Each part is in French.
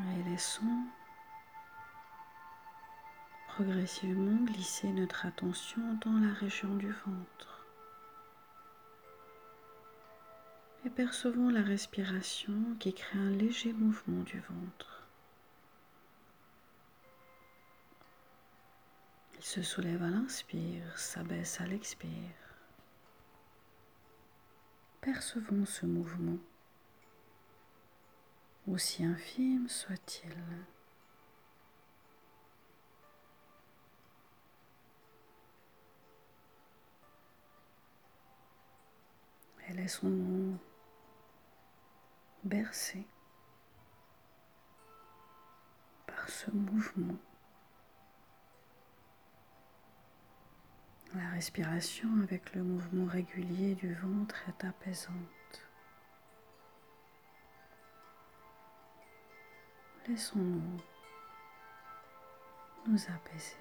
Laissons progressivement glisser notre attention dans la région du ventre. Et percevons la respiration qui crée un léger mouvement du ventre. Il se soulève à l'inspire, s'abaisse à l'expire. Percevons ce mouvement, aussi infime soit-il. Et laissons-nous bercer par ce mouvement. La respiration avec le mouvement régulier du ventre est apaisante. Laissons-nous nous apaiser.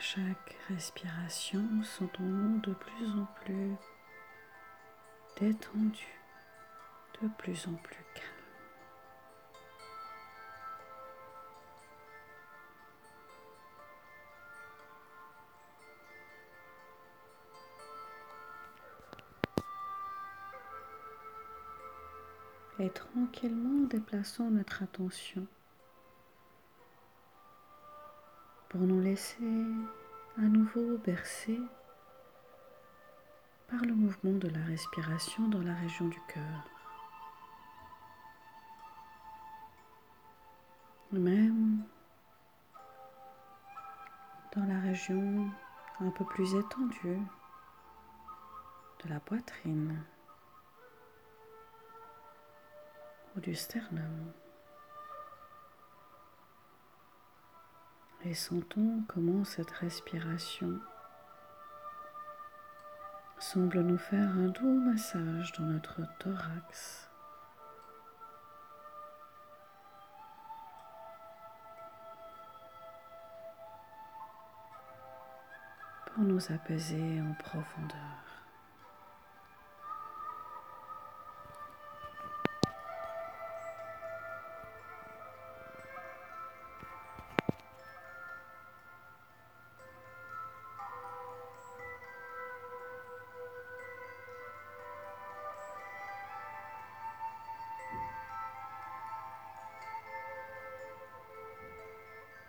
chaque respiration, sentons-nous de plus en plus détendus, de plus en plus calme. Et tranquillement déplaçons notre attention pour nous laisser à nouveau bercer par le mouvement de la respiration dans la région du cœur. Même dans la région un peu plus étendue de la poitrine ou du sternum. Et sentons comment cette respiration semble nous faire un doux massage dans notre thorax. Pour nous apaiser en profondeur.